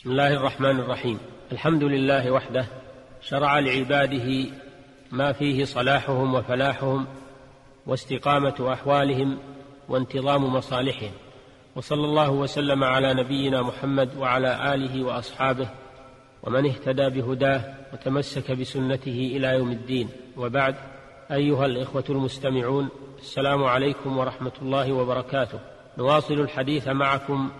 بسم الله الرحمن الرحيم. الحمد لله وحده شرع لعباده ما فيه صلاحهم وفلاحهم واستقامة أحوالهم وانتظام مصالحهم. وصلى الله وسلم على نبينا محمد وعلى آله وأصحابه ومن اهتدى بهداه وتمسك بسنته إلى يوم الدين. وبعد أيها الإخوة المستمعون السلام عليكم ورحمة الله وبركاته. نواصل الحديث معكم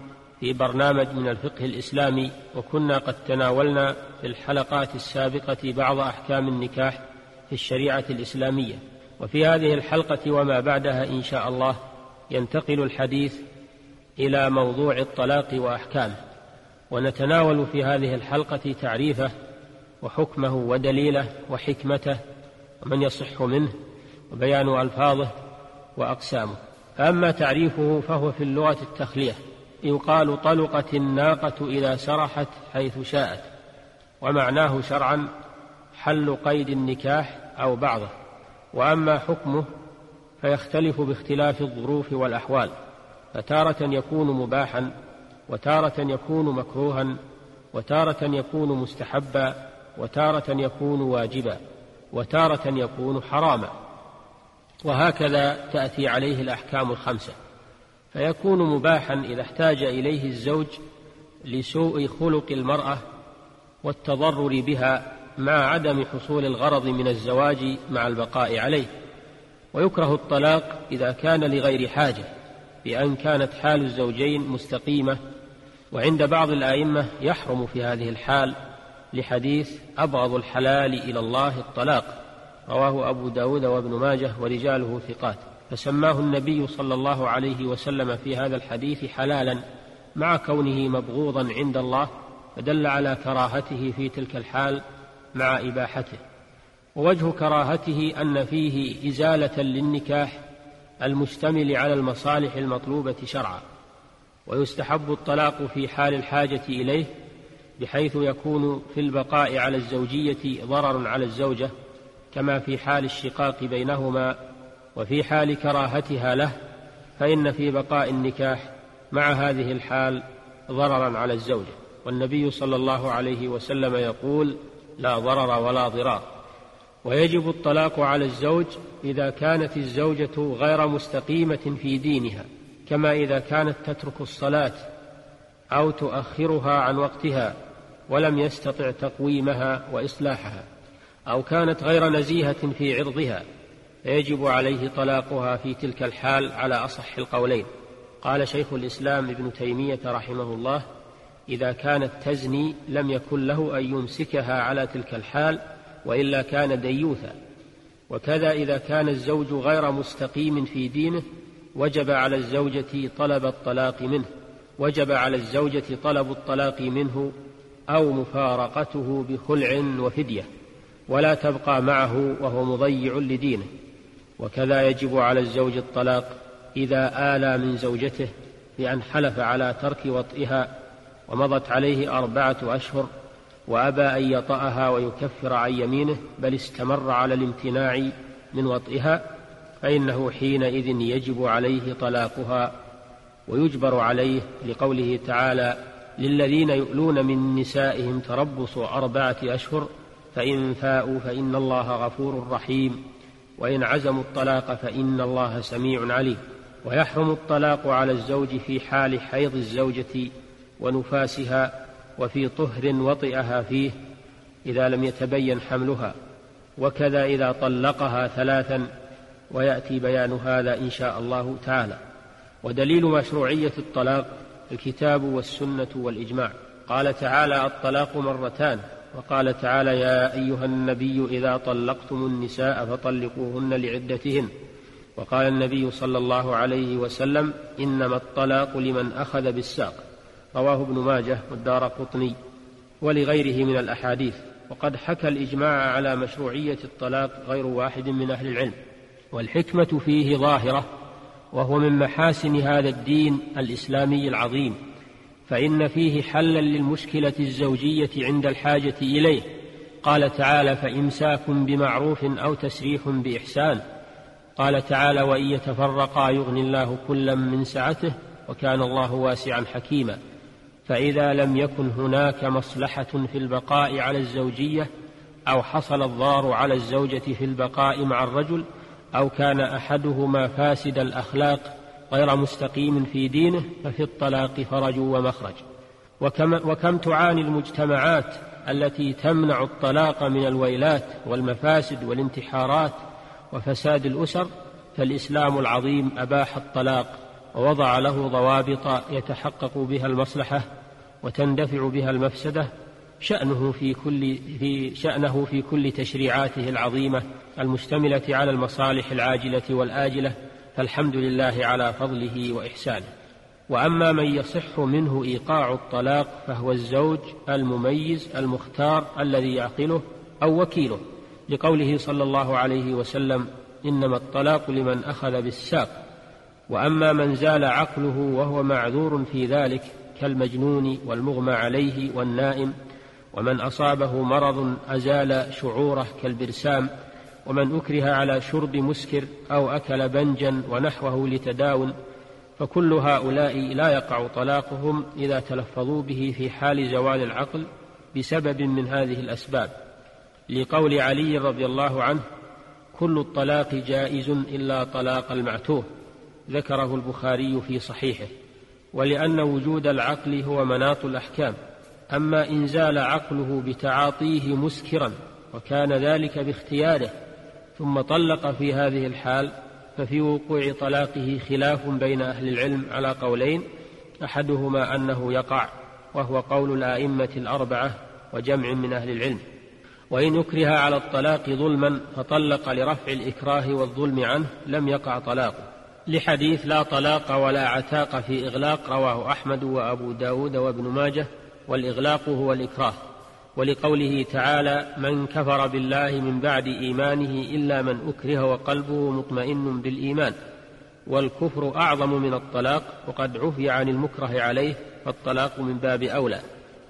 في برنامج من الفقه الإسلامي وكنا قد تناولنا في الحلقات السابقة بعض أحكام النكاح في الشريعة الإسلامية. وفي هذه الحلقة وما بعدها إن شاء الله ينتقل الحديث إلى موضوع الطلاق وأحكامه. ونتناول في هذه الحلقة تعريفه وحكمه ودليله وحكمته ومن يصح منه وبيان ألفاظه وأقسامه. فاما تعريفه فهو في اللغة التخلية. يقال طلقت الناقة إذا سرحت حيث شاءت ومعناه شرعا حل قيد النكاح أو بعضه وأما حكمه فيختلف باختلاف الظروف والأحوال فتارة يكون مباحا وتارة يكون مكروها وتارة يكون مستحبا وتارة يكون واجبا وتارة يكون حراما. وهكذا تأتي عليه الأحكام الخمسة. فيكون مباحا إذا احتاج إليه الزوج لسوء خلق المرأة والتضرر بها مع عدم حصول الغرض من الزواج مع البقاء عليه. ويكره الطلاق إذا كان لغير حاجة بأن كانت حال الزوجين مستقيمة. وعند بعض الآئمة يحرم في هذه الحال لحديث أبغض الحلال إلى الله الطلاق. رواه أبو داود وابن ماجه ورجاله ثقات. فسماه النبي صلى الله عليه وسلم في هذا الحديث حلالا مع كونه مبغوضا عند الله فدل على كراهته في تلك الحال مع إباحته. ووجه كراهته أن فيه إزالة للنكاح المشتمل على المصالح المطلوبة شرعا ويستحب الطلاق في حال الحاجة إليه بحيث يكون في البقاء على الزوجية ضرر على الزوجة كما في حال الشقاق بينهما وفي حال كراهتها له فإن في بقاء النكاح مع هذه الحال ضررا على الزوجة. والنبي صلى الله عليه وسلم يقول لا ضرر ولا ضرار ويجب الطلاق على الزوج إذا كانت الزوجة غير مستقيمة في دينها كما إذا كانت تترك الصلاة أو تؤخرها عن وقتها ولم يستطع تقويمها وإصلاحها أو كانت غير نزيهة في عرضها. فيجب عليه طلاقها في تلك الحال على أصح القولين. قال شيخ الإسلام ابن تيمية رحمه الله إذا كانت تزني لم يكن له أن يمسكها على تلك الحال وإلا كان ديوثا. وكذا إذا كان الزوج غير مستقيم في دينه وجب على الزوجة طلب الطلاق منه. وجب على الزوجة طلب الطلاق منه أو مفارقته بخلع وفدية. ولا تبقى معه وهو مضيع لدينه. وكذا يجب على الزوج الطلاق إذا آلى من زوجته بأن حلف على ترك وطئها ومضت عليه أربعة أشهر وأبى أن يطأها ويكفر عن يمينه بل استمر على الامتناع من وطئها فإنه حينئذ يجب عليه طلاقها ويجبر عليه لقوله تعالى للذين يؤلون من نسائهم تربص أربعة أشهر فإن فاءوا فإن الله غفور رحيم وإن عزموا الطلاق فإن الله سميع عليم. ويحرم الطلاق على الزوج في حال حيض الزوجة ونفاسها وفي طهر وطئها فيه إذا لم يتبين حملها. وكذا إذا طلقها ثلاثا ويأتي بيان هذا إن شاء الله تعالى. ودليل مشروعية الطلاق الكتاب والسنة والإجماع. قال تعالى الطلاق مرتان. وقال تعالى يا أيها النبي إذا طلقتم النساء فطلقوهن لعدتهن. وقال النبي صلى الله عليه وسلم إنما الطلاق لمن أخذ بالساق. رواه ابن ماجه والدار قطني ولغيره من الأحاديث. وقد حكى الإجماع على مشروعية الطلاق غير واحد من أهل العلم. والحكمة فيه ظاهرة وهو من محاسن هذا الدين الإسلامي العظيم. فإن فيه حلا للمشكلة الزوجية عند الحاجة إليه. قال تعالى فإمساك بمعروف أو تسريح بإحسان. قال تعالى وإن يتفرقا يغني الله كلا من سعته وكان الله واسعا حكيما. فإذا لم يكن هناك مصلحة في البقاء على الزوجية أو حصل الضار على الزوجة في البقاء مع الرجل أو كان أحدهما فاسد الأخلاق غير مستقيم في دينه ففي الطلاق فرج ومخرج. وكم, وكم تعاني المجتمعات التي تمنع الطلاق من الويلات والمفاسد والانتحارات وفساد الأسر فالإسلام العظيم أباح الطلاق ووضع له ضوابط يتحقق بها المصلحة وتندفع بها المفسدة شأنه في كل في شأنه في كل تشريعاته العظيمة المشتملة على المصالح العاجلة والآجلة. فالحمد لله على فضله وإحسانه. وأما من يصح منه إيقاع الطلاق فهو الزوج المميز المختار الذي يعقله أو وكيله. لقوله صلى الله عليه وسلم إنما الطلاق لمن أخذ بالساق. وأما من زال عقله وهو معذور في ذلك كالمجنون والمغمى عليه والنائم. ومن أصابه مرض أزال شعوره كالبرسام. ومن أكره على شرب مسكر أو أكل بنجا ونحوه لتداون فكل هؤلاء لا يقع طلاقهم إذا تلفظوا به في حال زوال العقل بسبب من هذه الأسباب. لقول علي رضي الله عنه كل الطلاق جائز إلا طلاق المعتوه ذكره البخاري في صحيحه. ولأن وجود العقل هو مناط الأحكام. أما إن زال عقله بتعاطيه مسكرا وكان ذلك باختياره ثم طلق في هذه الحال ففي وقوع طلاقه خلاف بين أهل العلم على قولين أحدهما أنه يقع وهو قول الآئمة الأربعة وجمع من أهل العلم. وإن أكره على الطلاق ظلما فطلق لرفع الإكراه والظلم عنه لم يقع طلاقه. لحديث لا طلاق ولا عتاق في إغلاق رواه أحمد وأبو داود وابن ماجه والإغلاق هو الإكراه. ولقوله تعالى من كفر بالله من بعد إيمانه إلا من أكره وقلبه مطمئن بالإيمان والكفر أعظم من الطلاق وقد عفي عن المكره عليه فالطلاق من باب أولى.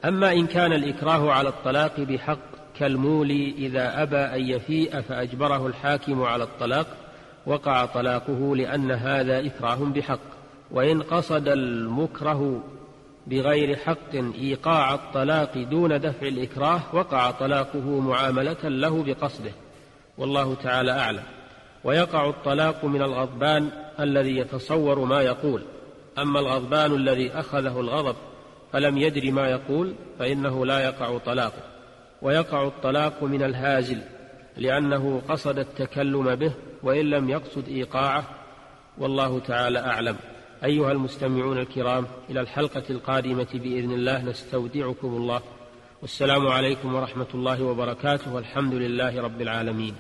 أما إن كان الإكراه على الطلاق بحق كالمولي إذا أبى أن يفيء فأجبره الحاكم على الطلاق وقع طلاقه لأن هذا إكراه بحق وإن قصد المكره بغير حق إيقاع الطلاق دون دفع الإكراه وقع طلاقه معاملة له بقصده. والله تعالى أعلم. ويقع الطلاق من الغضبان الذي يتصور ما يقول. أما الغضبان الذي أخذه الغضب فلم يدر ما يقول فإنه لا يقع طلاقه. ويقع الطلاق من الهازل لأنه قصد التكلم به وإن لم يقصد إيقاعه. والله تعالى أعلم. أيها المستمعون الكرام إلى الحلقة القادمة بإذن الله نستودعكم الله. والسلام عليكم ورحمة الله وبركاته والحمد لله رب العالمين.